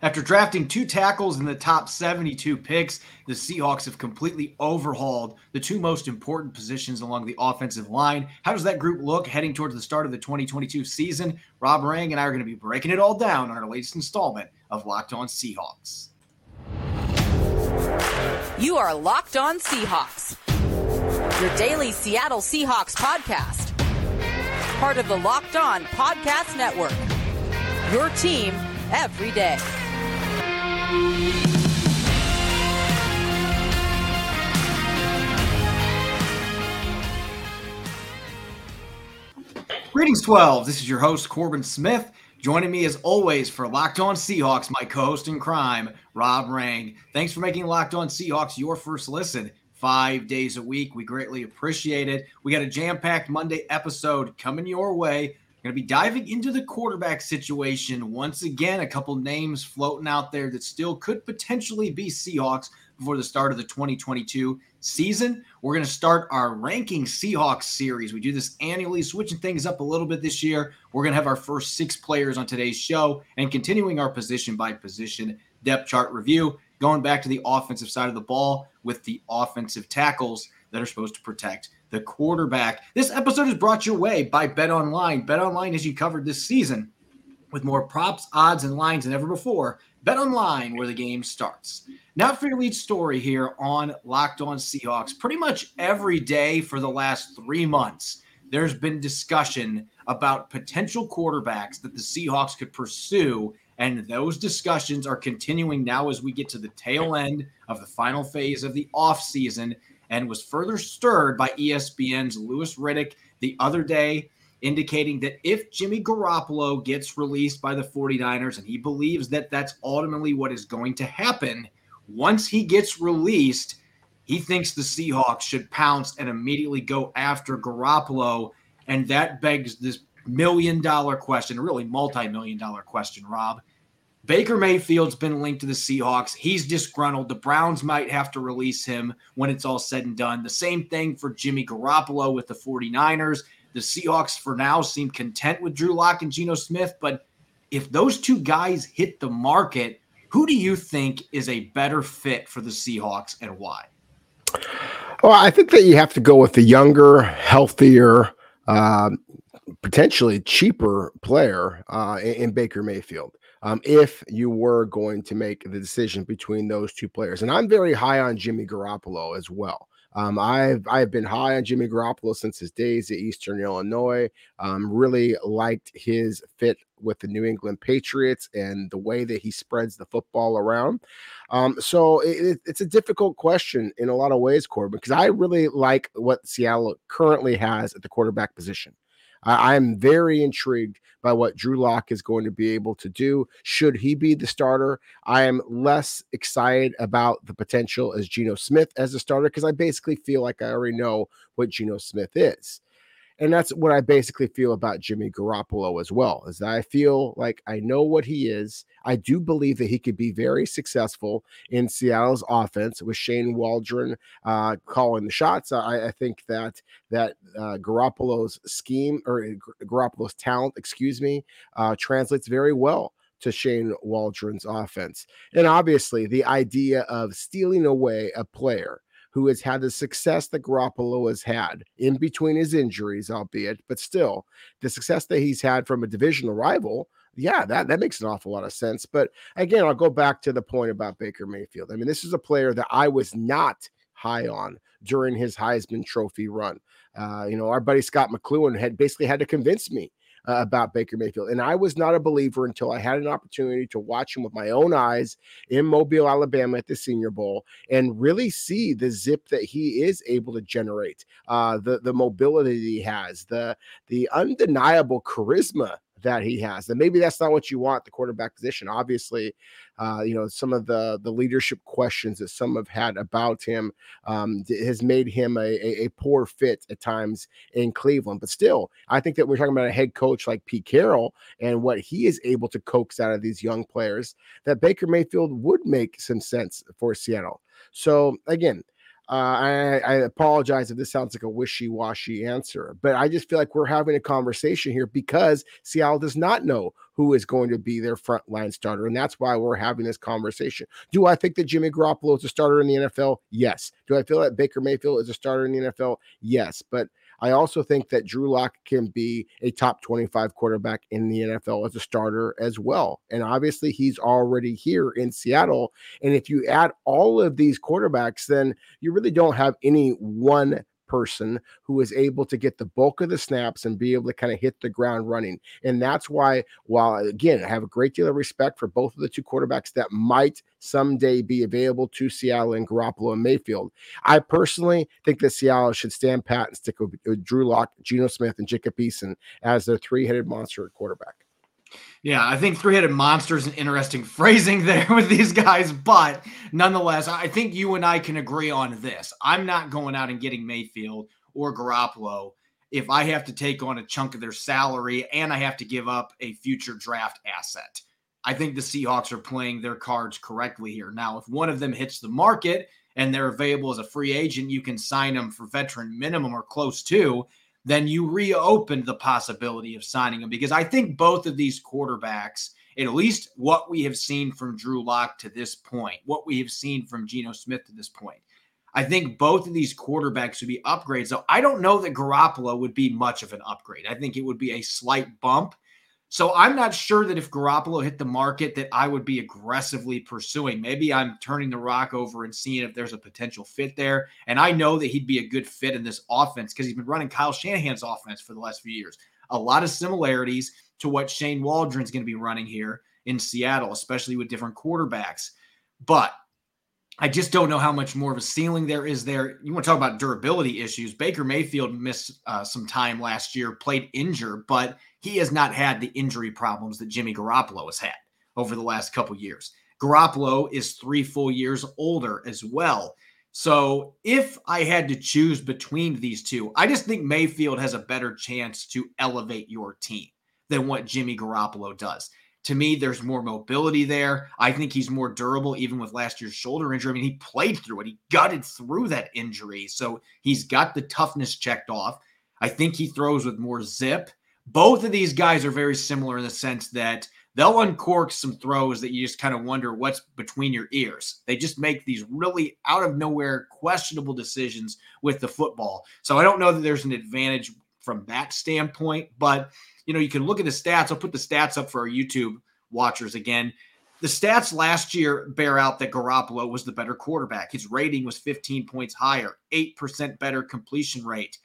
After drafting two tackles in the top 72 picks, the Seahawks have completely overhauled the two most important positions along the offensive line. How does that group look heading towards the start of the 2022 season? Rob Rang and I are going to be breaking it all down on our latest installment of Locked On Seahawks. You are Locked On Seahawks, your daily Seattle Seahawks podcast, part of the Locked On Podcast Network. Your team every day. Greetings, 12. This is your host, Corbin Smith. Joining me as always for Locked On Seahawks, my co host in crime, Rob Rang. Thanks for making Locked On Seahawks your first listen five days a week. We greatly appreciate it. We got a jam packed Monday episode coming your way. Going to be diving into the quarterback situation once again. A couple names floating out there that still could potentially be Seahawks before the start of the 2022 season. We're going to start our ranking Seahawks series. We do this annually, switching things up a little bit this year. We're going to have our first six players on today's show and continuing our position by position depth chart review, going back to the offensive side of the ball with the offensive tackles that are supposed to protect the quarterback. This episode is brought your way by Bet Online. Bet Online has you covered this season with more props, odds, and lines than ever before. Bet Online, where the game starts. Now for your lead story here on Locked On Seahawks. Pretty much every day for the last three months, there's been discussion about potential quarterbacks that the Seahawks could pursue. And those discussions are continuing now as we get to the tail end of the final phase of the offseason and was further stirred by ESPN's Louis Riddick the other day, indicating that if Jimmy Garoppolo gets released by the 49ers, and he believes that that's ultimately what is going to happen, once he gets released, he thinks the Seahawks should pounce and immediately go after Garoppolo. And that begs this million dollar question, really multi million dollar question, Rob. Baker Mayfield's been linked to the Seahawks. He's disgruntled. The Browns might have to release him when it's all said and done. The same thing for Jimmy Garoppolo with the 49ers. The Seahawks, for now, seem content with Drew Lock and Geno Smith. But if those two guys hit the market, who do you think is a better fit for the Seahawks and why? Well, I think that you have to go with the younger, healthier, uh, potentially cheaper player uh, in, in Baker Mayfield um, if you were going to make the decision between those two players. And I'm very high on Jimmy Garoppolo as well. Um, I've I've been high on Jimmy Garoppolo since his days at Eastern Illinois. Um, really liked his fit with the New England Patriots and the way that he spreads the football around. Um, so it, it's a difficult question in a lot of ways, Corbin, because I really like what Seattle currently has at the quarterback position. I, am very intrigued by what Drew Lock is going to be able to do. Should he be the starter, I am less excited about the potential as Geno Smith as a starter because I basically feel like I already know what Geno Smith is. And that's what I basically feel about Jimmy Garoppolo as well, is that I feel like I know what he is. I do believe that he could be very successful in Seattle's offense with Shane Waldron uh, calling the shots. I, I think that that uh, Garoppolo's scheme or uh, Garoppolo's talent, excuse me, uh, translates very well to Shane Waldron's offense. And obviously, the idea of stealing away a player who has had the success that Garoppolo has had in between his injuries, albeit, but still the success that he's had from a divisional rival. Yeah, that, that makes an awful lot of sense. But again, I'll go back to the point about Baker Mayfield. I mean, this is a player that I was not high on during his Heisman Trophy run. Uh, you know, our buddy Scot McCloughan had basically had to convince me uh, about Baker Mayfield. And I was not a believer until I had an opportunity to watch him with my own eyes in Mobile, Alabama at the Senior Bowl and really see the zip that he is able to generate, uh, the, the mobility he has, the, the undeniable charisma that he has. And maybe that's not what you want the quarterback position. Obviously, uh, you know, some of the the leadership questions that some have had about him um, has made him a, a, a, poor fit at times in Cleveland. But still, I think that we're talking about a head coach like Pete Carroll and what he is able to coax out of these young players. That Baker Mayfield would make some sense for Seattle. So again. Uh, I, I, apologize if this sounds like a wishy-washy answer, but I just feel like we're having a conversation here because Seattle does not know who is going to be their frontline starter, and that's why we're having this conversation. Do I think that Jimmy Garoppolo is a starter in the NFL? Yes. Do I feel that Baker Mayfield is a starter in the NFL? Yes. But I also think that Drew Lock can be a top 25 quarterback in the NFL as a starter as well. And obviously, he's already here in Seattle. And if you add all of these quarterbacks, then you really don't have any one person who is able to get the bulk of the snaps and be able to kind of hit the ground running. And that's why, while again, I have a great deal of respect for both of the two quarterbacks that might someday be available to Seattle and Garoppolo and Mayfield, I personally think that Seattle should stand pat and stick with, Drew Lock, Geno Smith, and Jacob Eason as their three headed monster at quarterback. Yeah, I think three headed monster is an interesting phrasing there with these guys, but nonetheless, I think you and I can agree on this. I'm not going out and getting Mayfield or Garoppolo if I have to take on a chunk of their salary and I have to give up a future draft asset. I think the Seahawks are playing their cards correctly here. Now, if one of them hits the market and they're available as a free agent, you can sign them for veteran minimum or close to then you reopened the possibility of signing him because I think both of these quarterbacks, at least what we have seen from Drew Lock to this point, what we have seen from Geno Smith to this point, I think both of these quarterbacks would be upgrades. So I don't know that Garoppolo would be much of an upgrade. I think it would be a slight bump so I'm not sure that if Garoppolo hit the market that I would be aggressively pursuing. Maybe I'm turning the rock over and seeing if there's a potential fit there. And I know that he'd be a good fit in this offense because he's been running Kyle Shanahan's offense for the last few years. A lot of similarities to what Shane Waldron's going to be running here in Seattle, especially with different quarterbacks. But I just don't know how much more of a ceiling there is there. You want to talk about durability issues. Baker Mayfield missed uh, some time last year, played injured, but he has not had the injury problems that Jimmy Garoppolo has had over the last couple years. Garoppolo is three full years older as well. So if I had to choose between these two, I just think Mayfield has a better chance to elevate your team than what Jimmy Garoppolo does. To me, there's more mobility there. I think he's more durable, even with last year's shoulder injury. I mean, he played through it, he gutted through that injury. So he's got the toughness checked off. I think he throws with more zip. Both of these guys are very similar in the sense that they'll uncork some throws that you just kind of wonder what's between your ears. They just make these really out of nowhere questionable decisions with the football. So I don't know that there's an advantage from that standpoint, but you know, you can look at the stats. I'll put the stats up for our YouTube watchers again. The stats last year bear out that Garoppolo was the better quarterback. His rating was 15 points higher, 8% better completion rate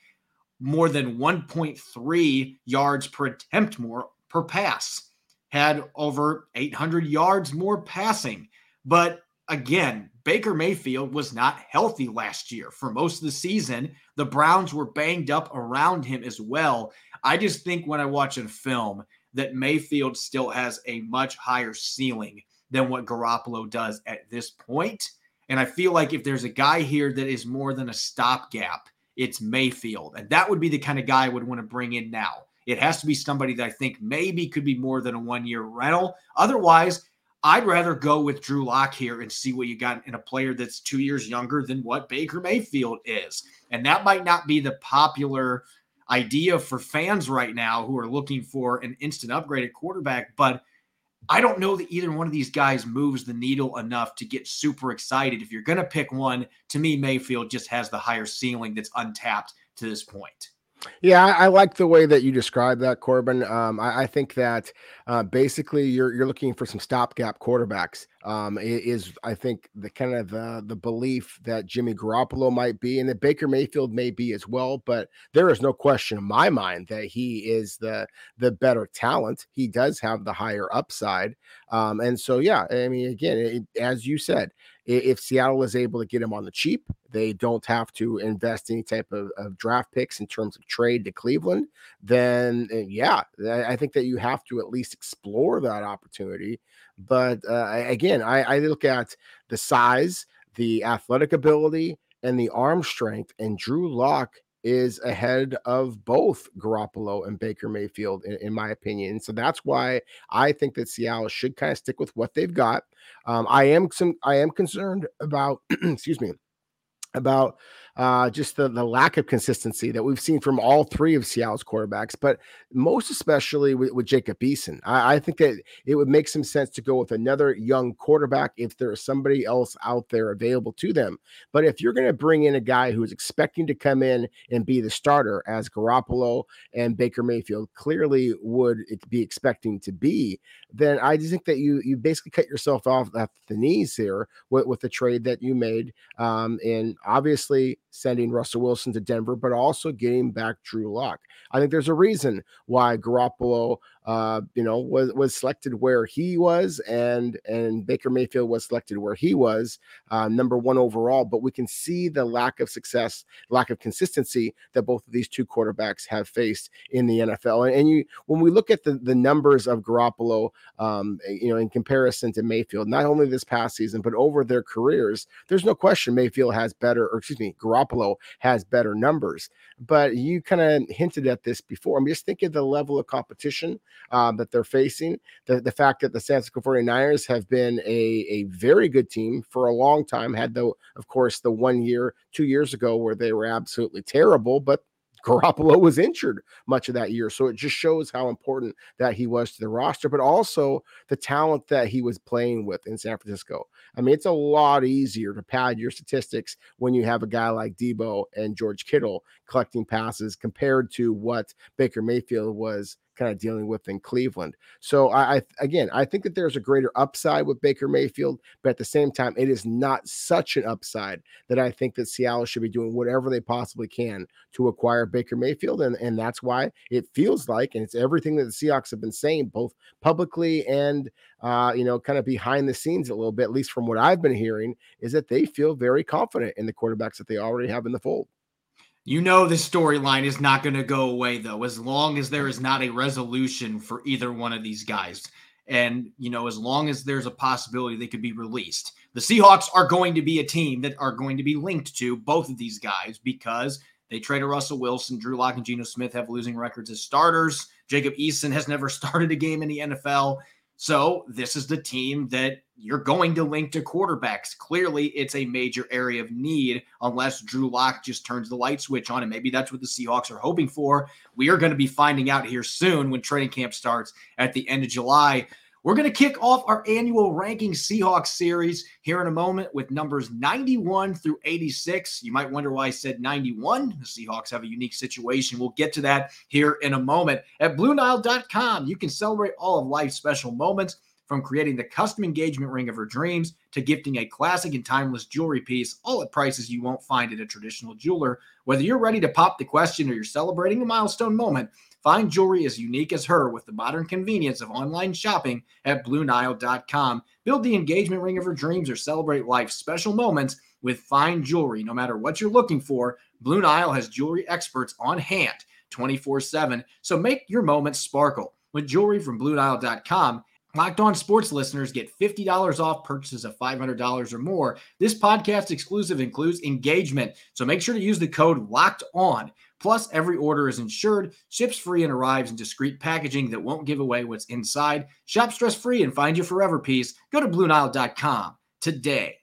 more than 1.3 yards per attempt more per pass, had over 800 yards more passing. But again, Baker Mayfield was not healthy last year for most of the season. The Browns were banged up around him as well. I just think when I watch a film that Mayfield still has a much higher ceiling than what Garoppolo does at this point. And I feel like if there's a guy here that is more than a stopgap, it's Mayfield. And that would be the kind of guy I would want to bring in now. It has to be somebody that I think maybe could be more than a one year rental. Otherwise, I'd rather go with Drew Lock here and see what you got in a player that's two years younger than what Baker Mayfield is. And that might not be the popular idea for fans right now who are looking for an instant upgraded quarterback, but I don't know that either one of these guys moves the needle enough to get super excited. If you're going to pick one, to me, Mayfield just has the higher ceiling that's untapped to this point. Yeah, I, like the way that you described that, Corbin. Um, I, I, think that uh, basically you're you're looking for some stopgap quarterbacks. Um, is I think the kind of the the belief that Jimmy Garoppolo might be, and that Baker Mayfield may be as well. But there is no question in my mind that he is the the better talent. He does have the higher upside, um, and so yeah, I mean, again, it, as you said, if Seattle is able to get him on the cheap, they don't have to invest any type of, of draft picks in terms of trade to Cleveland, then uh, yeah, I think that you have to at least explore that opportunity. But uh, again, I, I look at the size, the athletic ability, and the arm strength, and Drew Lock is ahead of both Garoppolo and Baker Mayfield, in, in, my opinion. So that's why I think that Seattle should kind of stick with what they've got. Um, I am some I am concerned about, excuse me, about uh, just the, the lack of consistency that we've seen from all three of Seattle's quarterbacks, but most especially with, with Jacob Eason. I, I, think that it would make some sense to go with another young quarterback if there is somebody else out there available to them. But if you're going to bring in a guy who's expecting to come in and be the starter, as Garoppolo and Baker Mayfield clearly would be expecting to be, then I just think that you you basically cut yourself off at the knees here with, with the trade that you made. Um, and obviously sending Russell Wilson to Denver, but also getting back Drew Lock. I think there's a reason why Garoppolo, uh, you know, was was selected where he was, and and Baker Mayfield was selected where he was, uh, number one overall. But we can see the lack of success, lack of consistency that both of these two quarterbacks have faced in the NFL. And, and you, when we look at the the numbers of Garoppolo, um, you know, in comparison to Mayfield, not only this past season but over their careers, there's no question Mayfield has better, or excuse me, Garoppolo has better numbers. But you kind of hinted at this before. I'm just thinking the level of competition um, that they're facing, the, the fact that the San Francisco 49ers have been a, a very good team for a long time, had the, of course, the one year, two years ago where they were absolutely terrible, but Garoppolo was injured much of that year. So it just shows how important that he was to the roster, but also the talent that he was playing with in San Francisco. I mean, it's a lot easier to pad your statistics when you have a guy like Deebo and George Kittle collecting passes compared to what Baker Mayfield was kind of dealing with in Cleveland. So I, I, again, I think that there's a greater upside with Baker Mayfield, but at the same time, it is not such an upside that I think that Seattle should be doing whatever they possibly can to acquire Baker Mayfield, and and that's why it feels like, and it's everything that the Seahawks have been saying, both publicly and uh, you know, kind of behind the scenes a little bit, at least from what I've been hearing, is that they feel very confident in the quarterbacks that they already have in the fold. You know this storyline is not going to go away though, as long as there is not a resolution for either one of these guys. And, you know, as long as there's a possibility they could be released. The Seahawks are going to be a team that are going to be linked to both of these guys because they traded Russell Wilson. Drew Lock and Geno Smith have losing records as starters. Jacob Eason has never started a game in the NFL. So this is the team that you're going to link to quarterbacks. Clearly, it's a major area of need unless Drew Lock just turns the light switch on. And maybe that's what the Seahawks are hoping for. We are going to be finding out here soon when training camp starts at the end of July. We're going to kick off our annual Ranking Seahawks series here in a moment with numbers 91 through 86. You might wonder why I said 91. The Seahawks have a unique situation. We'll get to that here in a moment. At BlueNile.com, you can celebrate all of life's special moments from creating the custom engagement ring of her dreams to gifting a classic and timeless jewelry piece, all at prices you won't find at a traditional jeweler. Whether you're ready to pop the question or you're celebrating a milestone moment, Find jewelry as unique as her with the modern convenience of online shopping at BlueNile.com. Build the engagement ring of her dreams or celebrate life's special moments with fine jewelry. No matter what you're looking for, Blue Nile has jewelry experts on hand 24 7. So make your moments sparkle with jewelry from BlueNile.com. Locked On Sports listeners get $50 off purchases of $500 or more. This podcast exclusive includes engagement. So make sure to use the code LOCKED ON Plus, every order is insured, ships free, and arrives in discreet packaging that won't give away what's inside. Shop stress free and find your forever piece. Go to BlueNile.com today.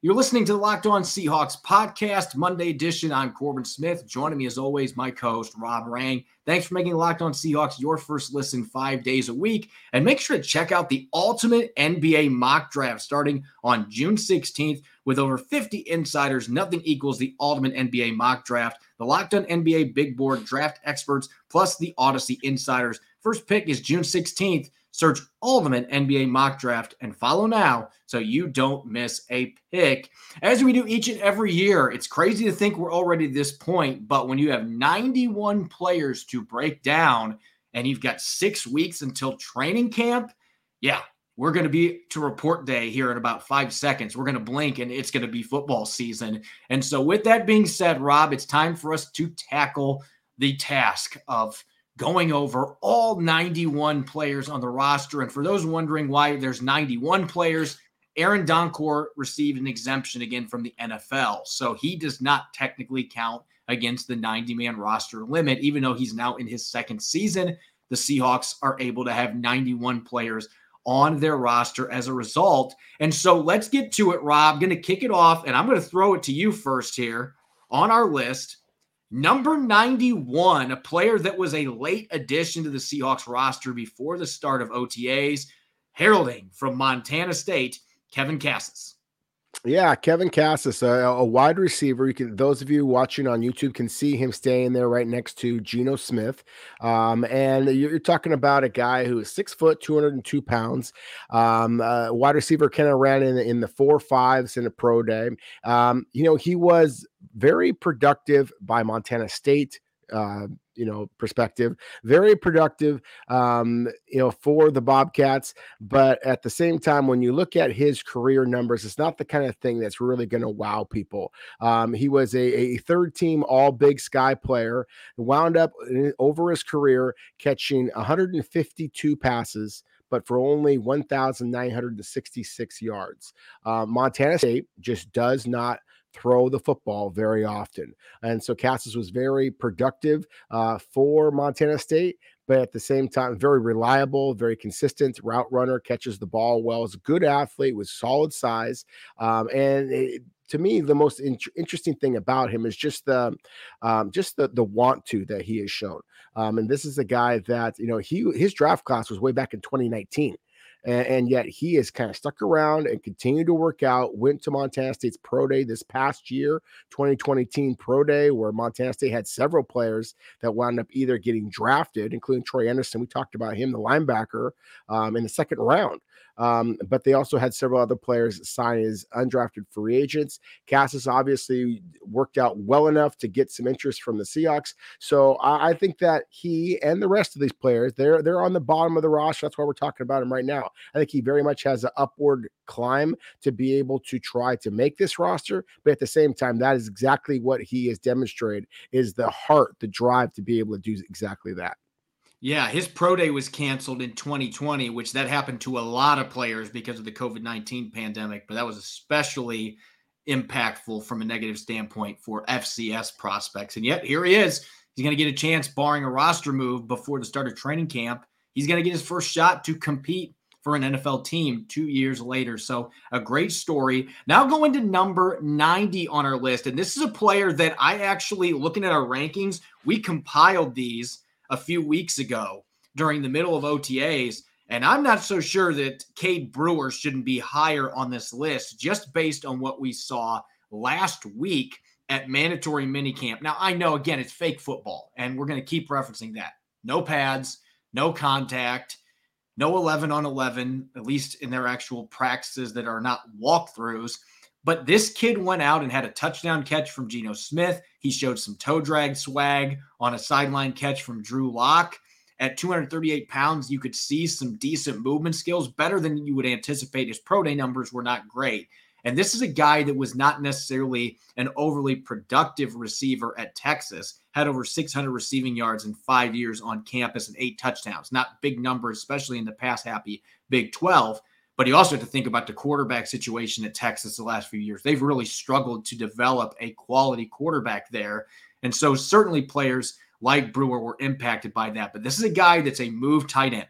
You're listening to the Locked On Seahawks podcast, Monday edition. I'm Corbin Smith. Joining me, as always, my co host, Rob Rang. Thanks for making Locked On Seahawks your first listen five days a week. And make sure to check out the ultimate NBA mock draft starting on June 16th. With over 50 insiders, nothing equals the ultimate NBA mock draft. The Locked On NBA Big Board draft experts, plus the Odyssey insiders. First pick is June 16th. Search Ultimate NBA Mock Draft and follow now so you don't miss a pick. As we do each and every year, it's crazy to think we're already at this point, but when you have 91 players to break down and you've got six weeks until training camp, yeah, we're going to be to report day here in about five seconds. We're going to blink and it's going to be football season. And so, with that being said, Rob, it's time for us to tackle the task of going over all 91 players on the roster. And for those wondering why there's 91 players, Aaron Donkor received an exemption again from the NFL. So he does not technically count against the 90 man roster limit, even though he's now in his second season. The Seahawks are able to have 91 players on their roster as a result. And so let's get to it, Rob. Going to kick it off, and I'm going to throw it to you first here on our list. Number 91, a player that was a late addition to the Seahawks roster before the start of OTAs, heralding from Montana State, Kevin Kassis. Yeah, Kevin Kassis, a, a, wide receiver. You can those of you watching on YouTube can see him staying there right next to Geno Smith. Um, and you're, talking about a guy who is six foot, 202 pounds. Um, uh, wide receiver kind of ran in, in the four fives in a pro day. Um, you know, he was very productive by Montana State. Uh, you know perspective very productive um you know for the bobcats but at the same time when you look at his career numbers it's not the kind of thing that's really going to wow people um he was a, a third team all big sky player wound up over his career catching 152 passes but for only 1,966 yards. Uh, Montana State just does not throw the football very often. And so Kassis was very productive uh, for Montana State, but at the same time, very reliable, very consistent route runner, catches the ball well, is a good athlete with solid size. Um, and it, to me, the most in- interesting thing about him is just the um, just the the want to that he has shown. Um, and this is a guy that you know he his draft class was way back in 2019 and, and yet he has kind of stuck around and continued to work out. Went to Montana State's pro day this past year, 2020 Teen Pro Day, where Montana State had several players that wound up either getting drafted, including Troy Anderson. We talked about him, the linebacker, um, in the second round. Um, but they also had several other players sign as undrafted free agents. Kassis obviously worked out well enough to get some interest from the Seahawks. So I, I, think that he and the rest of these players, they're they're on the bottom of the roster. That's why we're talking about him right now. I think he very much has an upward climb to be able to try to make this roster. But at the same time, that is exactly what he has demonstrated is the heart, the drive to be able to do exactly that. Yeah, his pro day was canceled in 2020, which that happened to a lot of players because of the COVID 19 pandemic, but that was especially impactful from a negative standpoint for FCS prospects. And yet here he is. He's going to get a chance, barring a roster move before the start of training camp. He's going to get his first shot to compete for an NFL team two years later. So, a great story. Now, going to number 90 on our list. And this is a player that I actually, looking at our rankings, we compiled these a few weeks ago during the middle of OTAs. And I'm not so sure that Cade Brewer shouldn't be higher on this list just based on what we saw last week at mandatory minicamp. Now, I know, again, it's fake football, and we're going to keep referencing that. No pads, no contact, no 11 on 11, at least in their actual practices that are not walkthroughs. But this kid went out and had a touchdown catch from Geno Smith. He showed some toe drag swag on a sideline catch from Drew Lock. At 238 pounds, you could see some decent movement skills, better than you would anticipate. His pro day numbers were not great. And this is a guy that was not necessarily an overly productive receiver at Texas, had over 600 receiving yards in five years on campus and eight touchdowns. Not big numbers, especially in the pass happy Big 12. But you also have to think about the quarterback situation at Texas the last few years. They've really struggled to develop a quality quarterback there. And so certainly players like Brewer were impacted by that. But this is a guy that's a move tight end.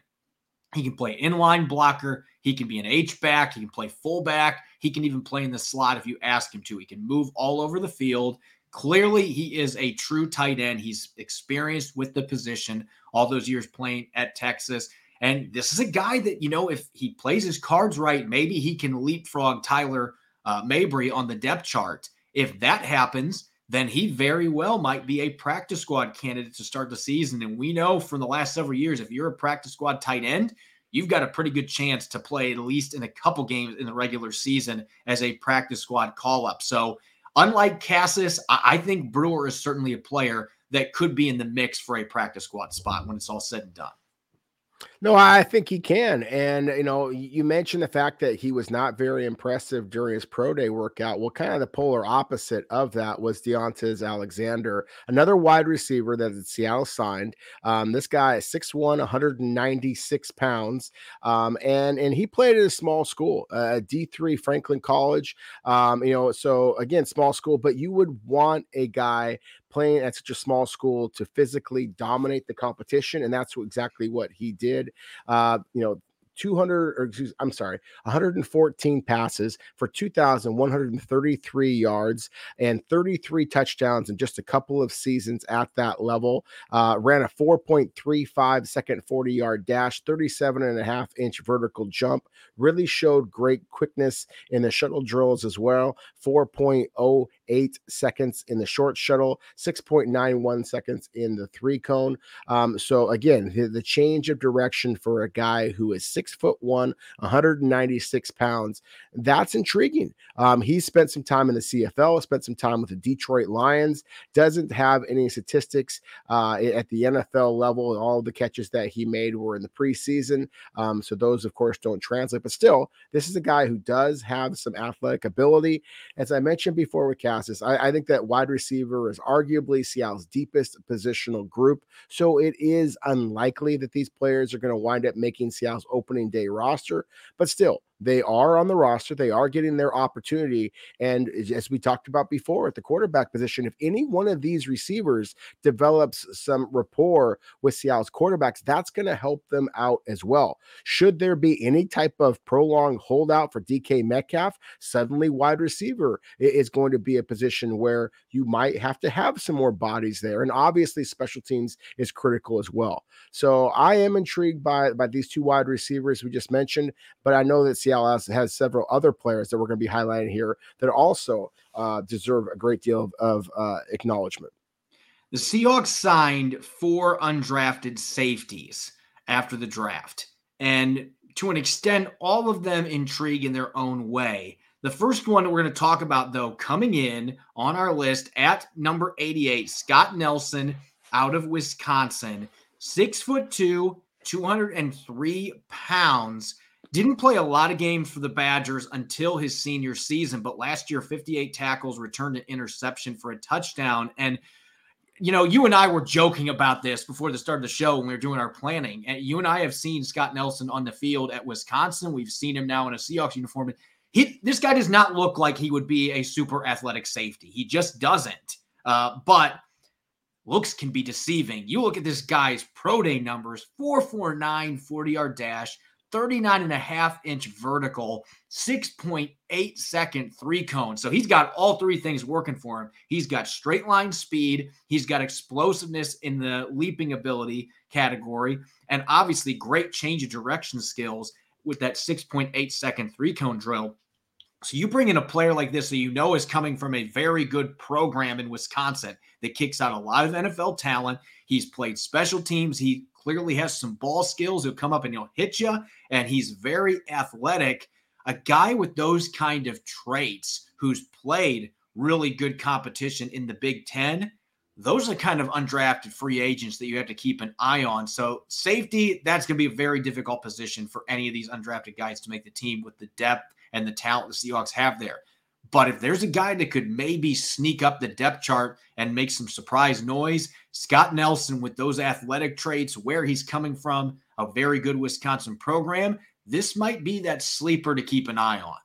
He can play inline blocker. He can be an H back. He can play fullback. He can even play in the slot if you ask him to. He can move all over the field. Clearly, he is a true tight end. He's experienced with the position all those years playing at Texas. And this is a guy that, you know, if he plays his cards right, maybe he can leapfrog Tyler uh, Mabry on the depth chart. If that happens, then he very well might be a practice squad candidate to start the season. And we know from the last several years, if you're a practice squad tight end, you've got a pretty good chance to play at least in a couple games in the regular season as a practice squad call up. So, unlike Kassis, I think Brewer is certainly a player that could be in the mix for a practice squad spot when it's all said and done. No, I think he can. And, you know, you mentioned the fact that he was not very impressive during his pro day workout. Well, kind of the polar opposite of that was Deontez Alexander, another wide receiver that Seattle signed. Um, this guy is 6'1, 196 pounds. Um, and, and he played at a small school, uh, D3 Franklin College. Um, you know, so again, small school, but you would want a guy playing at such a small school to physically dominate the competition. And that's exactly what he did. Uh, you know, 200 or excuse, I'm sorry, 114 passes for 2,133 yards and 33 touchdowns in just a couple of seasons at that level. Uh, ran a 4.35 second 40 yard dash, 37 and a half inch vertical jump. Really showed great quickness in the shuttle drills as well. 4.08 seconds in the short shuttle, 6.91 seconds in the three cone. Um, so again, the change of direction for a guy who is six foot one, 196 pounds, that's intriguing. Um, he spent some time in the CFL, spent some time with the Detroit Lions, doesn't have any statistics uh, at the NFL level. All the catches that he made were in the preseason. Um, so those, of course, don't translate. But still, this is a guy who does have some athletic ability. As I mentioned before with Kassis, I, I think that wide receiver is arguably Seattle's deepest positional group. So it is unlikely that these players are going to wind up making Seattle's opening day roster. But still, they are on the roster. They are getting their opportunity. And as we talked about before at the quarterback position, if any one of these receivers develops some rapport with Seattle's quarterbacks, that's going to help them out as well. Should there be any type of prolonged holdout for DK Metcalf, suddenly wide receiver is going to be a position where you might have to have some more bodies there. And obviously, special teams is critical as well. So I am intrigued by, by these two wide receivers we just mentioned, but I know that Seattle has, has several other players that we're going to be highlighting here that also uh, deserve a great deal of, of uh, acknowledgement. The Seahawks signed four undrafted safeties after the draft. And to an extent, all of them intrigue in their own way. The first one we're going to talk about, though, coming in on our list at number 88, Scott Nelson out of Wisconsin, six foot two, 203 pounds. Didn't play a lot of games for the Badgers until his senior season, but last year, 58 tackles, returned an interception for a touchdown. And, you know, you and I were joking about this before the start of the show when we were doing our planning. And you and I have seen Scott Nelson on the field at Wisconsin. We've seen him now in a Seahawks uniform. He, this guy does not look like he would be a super athletic safety. He just doesn't. Uh, but looks can be deceiving. You look at this guy's pro day numbers 449 40 yard dash, 39 and a half inch vertical, 6.8 second three cone. So he's got all three things working for him. He's got straight line speed, he's got explosiveness in the leaping ability category, and obviously great change of direction skills with that 6.8 second three cone drill. So you bring in a player like this that you know is coming from a very good program in Wisconsin that kicks out a lot of NFL talent. He's played special teams. He clearly has some ball skills. He'll come up and he'll hit you, and he's very athletic. A guy with those kind of traits who's played really good competition in the Big Ten. Those are kind of undrafted free agents that you have to keep an eye on. So, safety, that's going to be a very difficult position for any of these undrafted guys to make the team with the depth and the talent the Seahawks have there. But if there's a guy that could maybe sneak up the depth chart and make some surprise noise, Scott Nelson, with those athletic traits, where he's coming from, a very good Wisconsin program, this might be that sleeper to keep an eye on.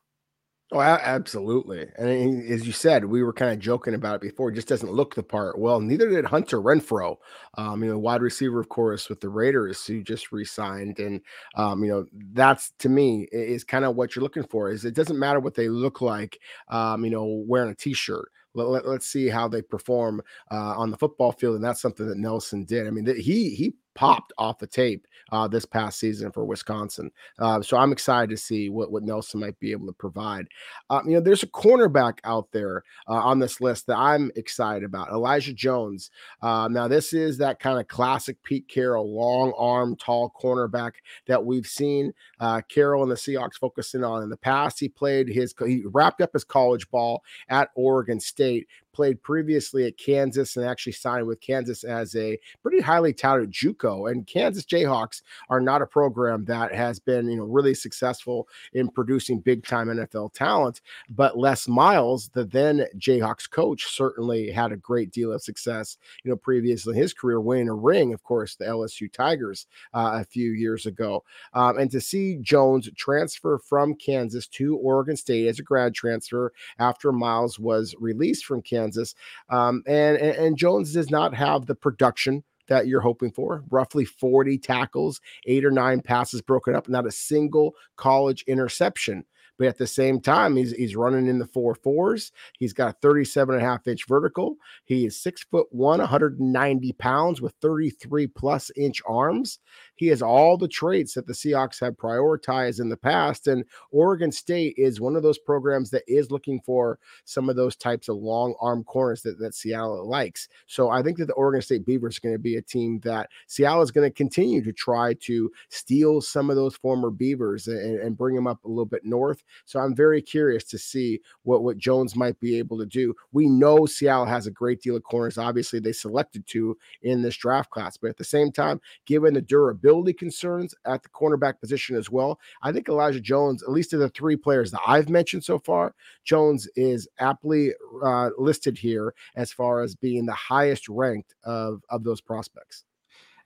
Oh, absolutely. And as you said, we were kind of joking about it before. It just doesn't look the part. Well, neither did Hunter Renfrow, um, you know, wide receiver, of course, with the Raiders, who just re-signed. And um, you know, that's to me is kind of what you're looking for. Is it doesn't matter what they look like, um, you know, wearing a t-shirt. Let, us see how they perform uh, on the football field, and that's something that Nelson did. I mean, he he popped off the tape uh, this past season for Wisconsin. Uh, so I'm excited to see what, what Nelson might be able to provide. Uh, you know, there's a cornerback out there uh, on this list that I'm excited about Elijah Jones. Uh, now, this is that kind of classic Pete Carroll, long arm, tall cornerback that we've seen uh, Carroll and the Seahawks focusing on in the past. He played his, he wrapped up his college ball at Oregon State, played previously at Kansas and actually signed with Kansas as a pretty highly touted JUCO. And Kansas Jayhawks are not a program that has been, you know, really successful in producing big time NFL talent. But Les Miles, the then Jayhawks coach, certainly had a great deal of success, you know, previously in his career, winning a ring, of course, the LSU Tigers uh, a few years ago. Um, and to see Jones transfer from Kansas to Oregon State as a grad transfer after Miles was released from Kansas Kansas. Um, and, and, Jones does not have the production that you're hoping for. Roughly 40 tackles, eight or nine passes broken up, not a single college interception. But at the same time, he's he's running in the four fours. He's got a 37 and a half inch vertical. He is six foot one, 190 pounds with 33 plus inch arms. He has all the traits that the Seahawks have prioritized in the past. And Oregon State is one of those programs that is looking for some of those types of long arm corners that, that Seattle likes. So I think that the Oregon State Beavers are going to be a team that Seattle is going to continue to try to steal some of those former Beavers and, and bring them up a little bit north. So I'm very curious to see what, what Jones might be able to do. We know Seattle has a great deal of corners. Obviously, they selected two in this draft class, but at the same time, given the durability, durability concerns at the cornerback position as well. I think Elijah Jones, at least of the three players that I've mentioned so far, Jones is aptly uh, listed here as far as being the highest ranked of, of those prospects.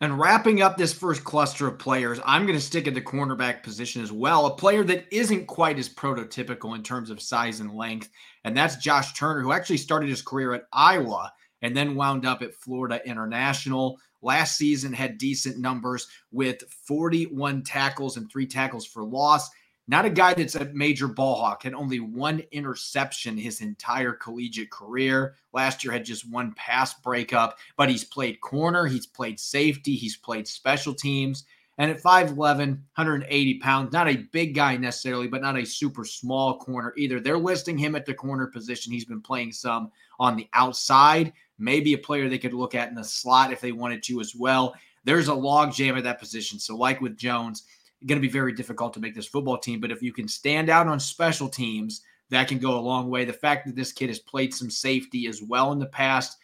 And wrapping up this first cluster of players, I'm going to stick at the cornerback position as well. A player that isn't quite as prototypical in terms of size and length, and that's Josh Turner, who actually started his career at Iowa and then wound up at Florida International. Last season had decent numbers with 41 tackles and three tackles for loss. Not a guy that's a major ball hawk, had only one interception his entire collegiate career. Last year had just one pass breakup, but he's played corner, he's played safety, he's played special teams. And at 5'11, 180 pounds, not a big guy necessarily, but not a super small corner either. They're listing him at the corner position. He's been playing some on the outside maybe a player they could look at in the slot if they wanted to as well. There's a log jam at that position. So, like with Jones, going to be very difficult to make this football team. But if you can stand out on special teams, that can go a long way. The fact that this kid has played some safety as well in the past,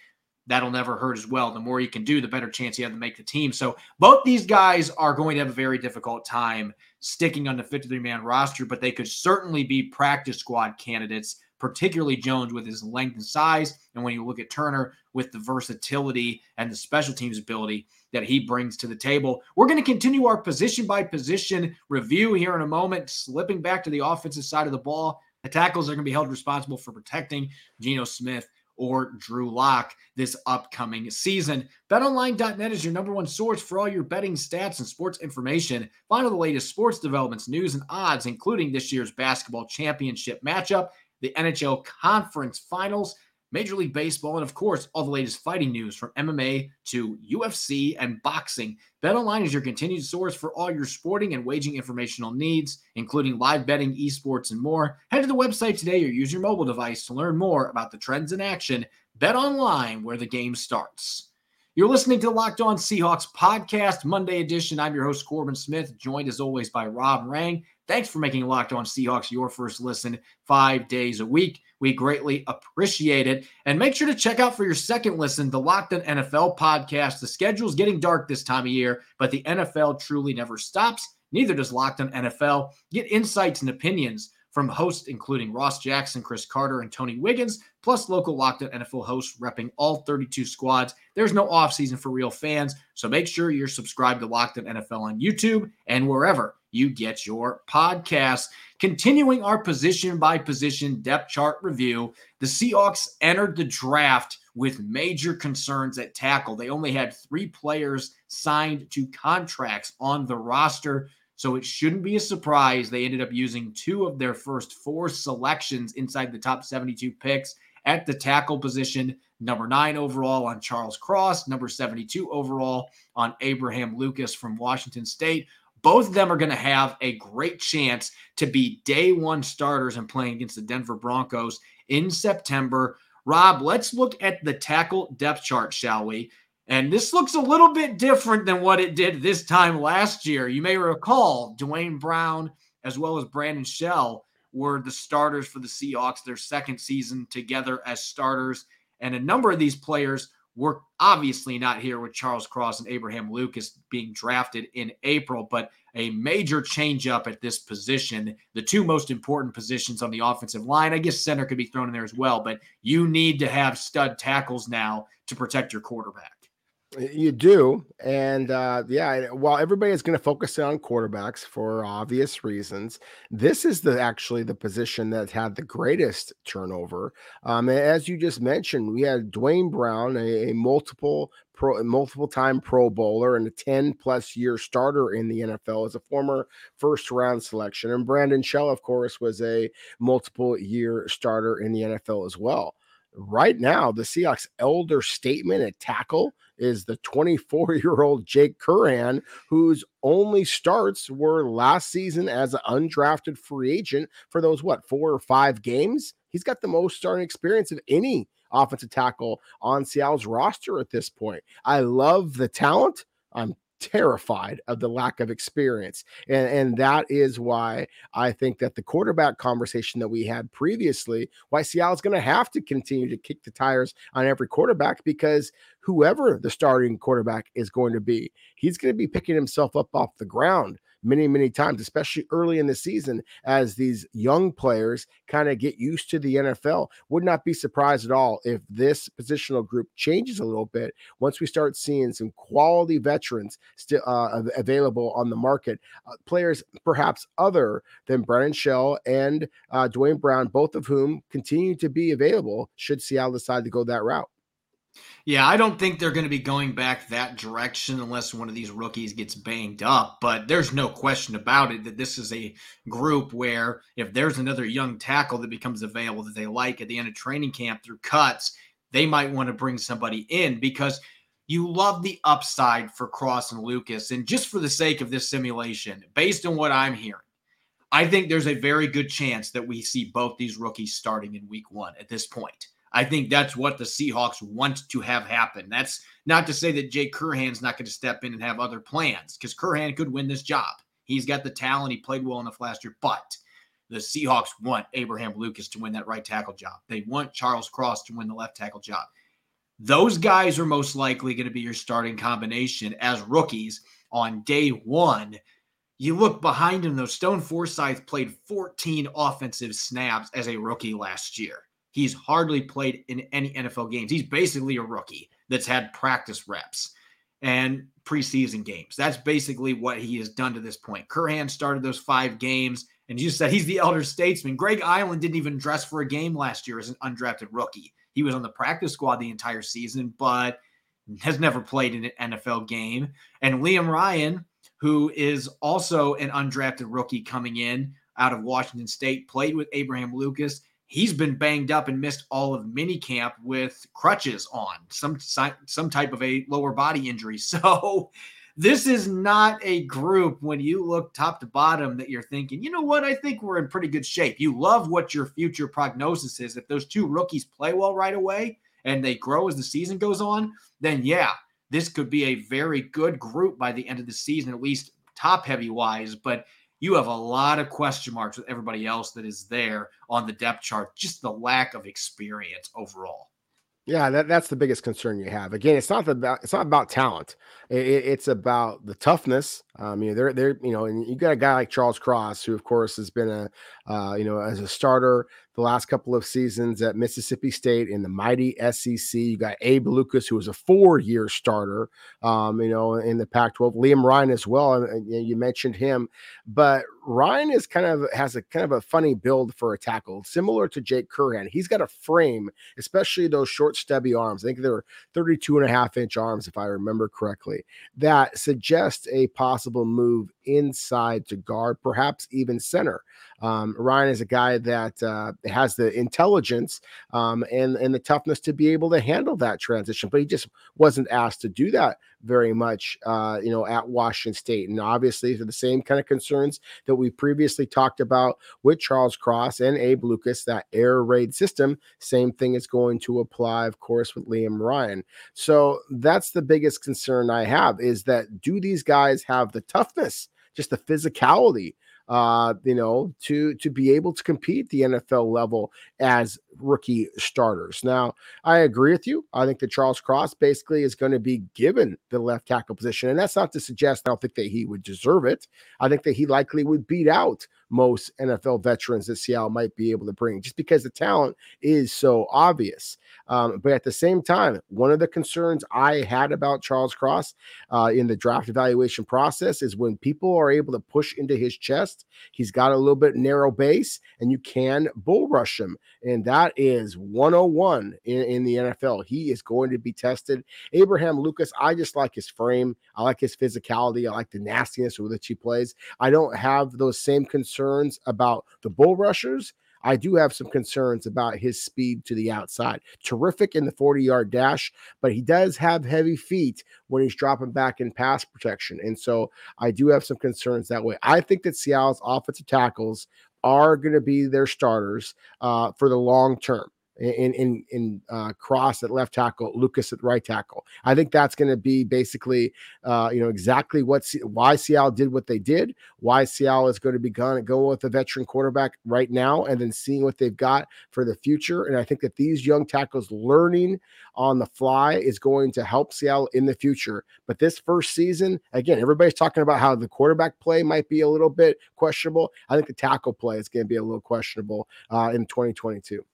that'll never hurt as well. The more you can do, the better chance you have to make the team. So both these guys are going to have a very difficult time sticking on the 53 man roster, but they could certainly be practice squad candidates particularly Jones with his length and size. And when you look at Turner with the versatility and the special teams ability that he brings to the table, we're going to continue our position by position review here in a moment, slipping back to the offensive side of the ball. The tackles are going to be held responsible for protecting Geno Smith or Drew Lock this upcoming season. BetOnline.net is your number one source for all your betting stats and sports information. Find all the latest sports developments, news, and odds, including this year's basketball championship matchup the NHL Conference Finals, Major League Baseball, and of course, all the latest fighting news from MMA to UFC and boxing. BetOnline is your continued source for all your sporting and waging informational needs, including live betting, esports, and more. Head to the website today or use your mobile device to learn more about the trends in action. BetOnline, where the game starts. You're listening to Locked On Seahawks podcast, Monday edition. I'm your host, Corbin Smith, joined as always by Rob Rang. Thanks for making Locked On Seahawks your first listen five days a week. We greatly appreciate it. And make sure to check out for your second listen the Locked On NFL podcast. The schedule's getting dark this time of year, but the NFL truly never stops. Neither does Locked On NFL. Get insights and opinions from hosts including Ross Jackson, Chris Carter, and Tony Wiggins, plus local Locked On NFL hosts repping all 32 squads. There's no offseason for real fans, so make sure you're subscribed to Locked On NFL on YouTube and wherever you get your podcasts. Continuing our position by position depth chart review, the Seahawks entered the draft with major concerns at tackle. They only had three players signed to contracts on the roster. So it shouldn't be a surprise they ended up using two of their first four selections inside the top 72 picks at the tackle position. Number nine overall on Charles Cross, number 72 overall on Abraham Lucas from Washington State. Both of them are going to have a great chance to be day one starters and playing against the Denver Broncos in September. Rob, let's look at the tackle depth chart, shall we? And this looks a little bit different than what it did this time last year. You may recall Duane Brown as well as Brandon Shell were the starters for the Seahawks, their second season together as starters. And a number of these players we're obviously not here with Charles Cross and Abraham Lucas being drafted in April, but a major change up at this position. The two most important positions on the offensive line. I guess center could be thrown in there as well, but you need to have stud tackles now to protect your quarterback. You do. And uh, yeah, while everybody is going to focus on quarterbacks for obvious reasons, this is the actually the position that had the greatest turnover. Um, as you just mentioned, we had Duane Brown, a, a multiple pro, multiple time Pro Bowler and a 10 plus year starter in the NFL as a former first round selection. And Brandon Shell, of course, was a multiple year starter in the NFL as well. Right now, the Seahawks elder statement at tackle is the 24 year old Jake Curhan, whose only starts were last season as an undrafted free agent for those, what, four or five games? He's got the most starting experience of any offensive tackle on Seattle's roster at this point. I love the talent. I'm terrified of the lack of experience. And, and that is why I think that the quarterback conversation that we had previously, why Seattle's going to have to continue to kick the tires on every quarterback because whoever the starting quarterback is going to be, he's going to be picking himself up off the ground many, many times, especially early in the season as these young players kind of get used to the NFL. Would not be surprised at all if this positional group changes a little bit once we start seeing some quality veterans still uh, available on the market. Uh, players perhaps other than Brandon Shell and uh, Duane Brown, both of whom continue to be available should Seattle decide to go that route. Yeah, I don't think they're going to be going back that direction unless one of these rookies gets banged up. But there's no question about it that this is a group where if there's another young tackle that becomes available that they like at the end of training camp through cuts, they might want to bring somebody in because you love the upside for Cross and Lucas. And just for the sake of this simulation, based on what I'm hearing, I think there's a very good chance that we see both these rookies starting in week one at this point. I think that's what the Seahawks want to have happen. That's not to say that Jake Curhan's not going to step in and have other plans because Curhan could win this job. He's got the talent. He played well enough last year, but the Seahawks want Abraham Lucas to win that right tackle job. They want Charles Cross to win the left tackle job. Those guys are most likely going to be your starting combination as rookies on day one. You look behind him, though, Stone Forsythe played 14 offensive snaps as a rookie last year. He's hardly played in any NFL games. He's basically a rookie that's had practice reps and preseason games. That's basically what he has done to this point. Curhan started those five games, and you said he's the elder statesman. Greg Eiland didn't even dress for a game last year as an undrafted rookie. He was on the practice squad the entire season, but has never played in an NFL game. And Liam Ryan, who is also an undrafted rookie coming in out of Washington State, played with Abraham Lucas he's been banged up and missed all of minicamp with crutches on, some some type of a lower body injury. So this is not a group when you look top to bottom that you're thinking, you know what, I think we're in pretty good shape. You love what your future prognosis is. If those two rookies play well right away and they grow as the season goes on, then yeah, this could be a very good group by the end of the season, at least top heavy wise. But you have a lot of question marks with everybody else that is there on the depth chart. Just the lack of experience overall. Yeah, that, that's the biggest concern you have. Again, it's not about it's not about talent. It, it's about the toughness. Um, you know, they're they're you know, and you got a guy like Charles Cross, who of course has been a uh, you know as a starter the last couple of seasons at Mississippi State in the mighty SEC. You got Abe Lucas, who was a four-year starter, um, you know, in the Pac-12. Liam Ryan as well, and, and you mentioned him, but Ryan is kind of has a kind of a funny build for a tackle, similar to Jake Curhan. He's got a frame, especially those short, stubby arms. I think they're 32 and a half inch arms, if I remember correctly, that suggests a possible move inside to guard, perhaps even center. Um, Ryan is a guy that uh, has the intelligence um, and and the toughness to be able to handle that transition, but he just wasn't asked to do that very much, uh, you know, at Washington State. And obviously, for the same kind of concerns that we previously talked about with Charles Cross and Abe Lucas, that air raid system, same thing is going to apply, of course, with Liam Ryan. So that's the biggest concern I have is that do these guys have the toughness? just the physicality uh, you know, to to be able to compete the NFL level as rookie starters. Now, I agree with you. I think that Charles Cross basically is going to be given the left tackle position. And that's not to suggest I don't think that he would deserve it. I think that he likely would beat out most NFL veterans that Seattle might be able to bring just because the talent is so obvious. Um, but at the same time, one of the concerns I had about Charles Cross uh, in the draft evaluation process is when people are able to push into his chest, he's got a little bit narrow base and you can bull rush him. And that is 101 in, in the NFL. He is going to be tested. Abraham Lucas, I just like his frame. I like his physicality. I like the nastiness with which he plays. I don't have those same concerns about the bull rushers I do have some concerns about his speed to the outside. Terrific in the 40 yard dash, but he does have heavy feet when he's dropping back in pass protection. And so I do have some concerns that way. I think that Seattle's offensive tackles are going to be their starters uh, for the long term in in in uh, Cross at left tackle, Lucas at right tackle. I think that's going to be basically, uh, you know, exactly what C- why Seattle did what they did, why Seattle is going to be going to go with a veteran quarterback right now, and then seeing what they've got for the future. And I think that these young tackles learning on the fly is going to help Seattle in the future. But this first season, again, everybody's talking about how the quarterback play might be a little bit questionable. I think the tackle play is going to be a little questionable uh, in 2022.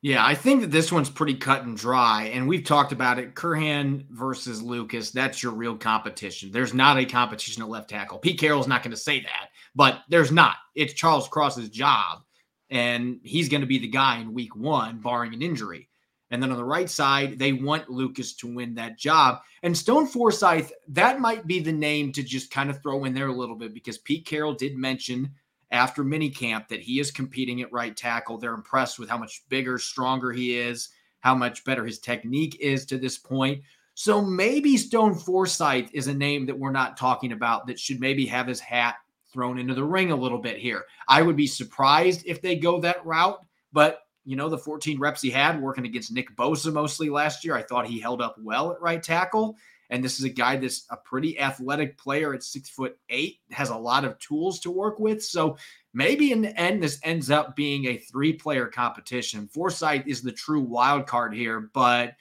Yeah, I think that this one's pretty cut and dry. And we've talked about it. Curhan versus Lucas, that's your real competition. There's not a competition at left tackle. Pete Carroll's not going to say that, but there's not. It's Charles Cross's job. And he's going to be the guy in week one, barring an injury. And then on the right side, they want Lucas to win that job. And Stone Forsythe, that might be the name to just kind of throw in there a little bit because Pete Carroll did mention after minicamp that he is competing at right tackle. They're impressed with how much bigger, stronger he is, how much better his technique is to this point. So maybe Stone Forsythe is a name that we're not talking about that should maybe have his hat thrown into the ring a little bit here. I would be surprised if they go that route, but you know, the 14 reps he had working against Nick Bosa mostly last year, I thought he held up well at right tackle. And this is a guy that's a pretty athletic player at six foot eight, has a lot of tools to work with. So maybe in the end, this ends up being a three player competition. Forsythe is the true wild card here, but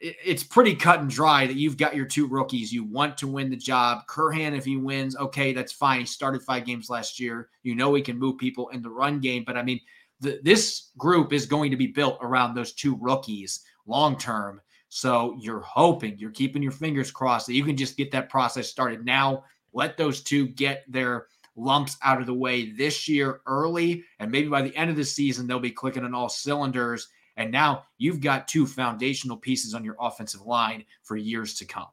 it's pretty cut and dry that you've got your two rookies. You want to win the job. Curhan, if he wins, okay, that's fine. He started five games last year. You know he can move people in the run game, but I mean, the, this group is going to be built around those two rookies long term. So you're hoping, you're keeping your fingers crossed that you can just get that process started now. Let those two get their lumps out of the way this year early. And maybe by the end of the season, they'll be clicking on all cylinders. And now you've got two foundational pieces on your offensive line for years to come.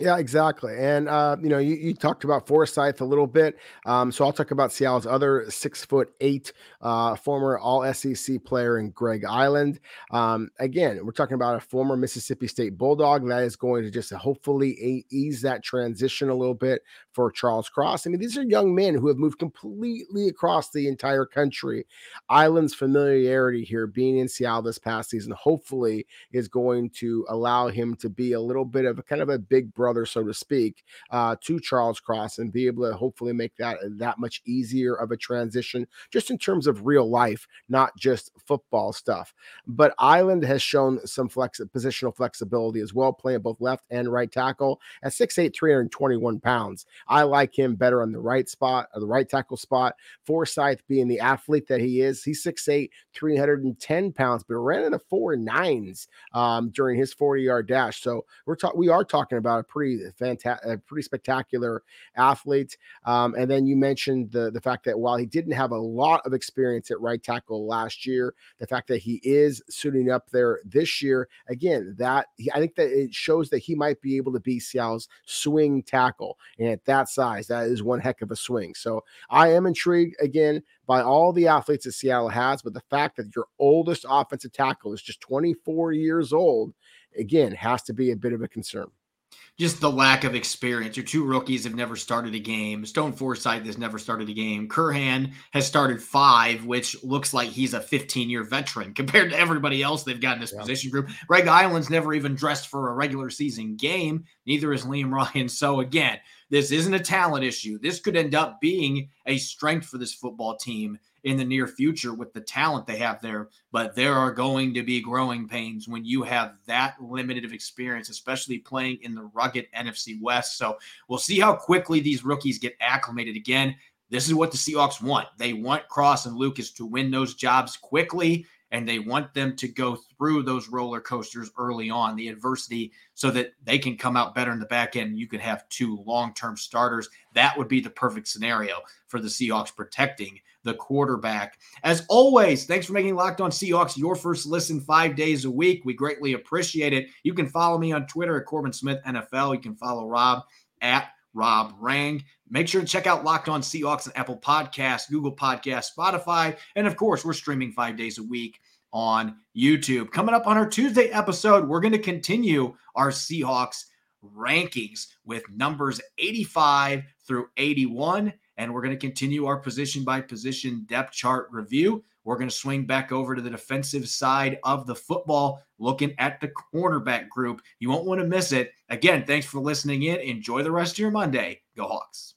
Yeah, exactly. And uh, you know, you, you talked about Forsythe a little bit. Um, so I'll talk about Seattle's other six foot eight uh, former all SEC player in Greg Eiland. Um, again, we're talking about a former Mississippi State Bulldog that is going to just hopefully a- ease that transition a little bit for Charles Cross. I mean, these are young men who have moved completely across the entire country. Eiland's familiarity here, being in Seattle this past season, hopefully is going to allow him to be a little bit of a kind of a big brother, so to speak, uh, to Charles Cross and be able to hopefully make that that much easier of a transition, just in terms of real life, not just football stuff. But Eiland has shown some flex positional flexibility as well, playing both left and right tackle at 6'8, 321 pounds. I like him better on the right spot, or the right tackle spot. Forsythe being the athlete that he is, he's 6'8, 310 pounds, but ran in the four nines um, during his 40 yard dash. So we're talking, we are talking about a pretty fantastic, pretty spectacular athlete. Um, and then you mentioned the the fact that while he didn't have a lot of experience at right tackle last year, the fact that he is suiting up there this year, again, that I think that it shows that he might be able to be Seattle's swing tackle. And at that size, that is one heck of a swing. So I am intrigued again by all the athletes that Seattle has, but the fact that your oldest offensive tackle is just 24 years old, again, has to be a bit of a concern. just the lack of experience. Your two rookies have never started a game. Stone Forsythe has never started a game. Curhan has started five, which looks like he's a 15 year veteran compared to everybody else they've got in this yeah. position group. Greg Eiland's never even dressed for a regular season game. Neither is Liam Ryan. So, again, this isn't a talent issue. This could end up being a strength for this football team in the near future with the talent they have there. But there are going to be growing pains when you have that limited of experience, especially playing in the rugged NFC West. So we'll see how quickly these rookies get acclimated again. This is what the Seahawks want. They want Cross and Lucas to win those jobs quickly and they want them to go through those roller coasters early on, the adversity, so that they can come out better in the back end. You could have two long term starters. That would be the perfect scenario for the Seahawks protecting the quarterback. As always, thanks for making Locked On Seahawks your first listen five days a week. We greatly appreciate it. You can follow me on Twitter at Corbin Smith NFL. You can follow Rob at Rob Rang. Make sure to check out Locked On Seahawks on Apple Podcasts, Google Podcasts, Spotify, and of course, we're streaming five days a week on YouTube. Coming up on our Tuesday episode, we're going to continue our Seahawks rankings with numbers 85 through 81. And we're going to continue our position by position depth chart review. We're going to swing back over to the defensive side of the football, looking at the cornerback group. You won't want to miss it. Again, thanks for listening in. Enjoy the rest of your Monday. Go Hawks.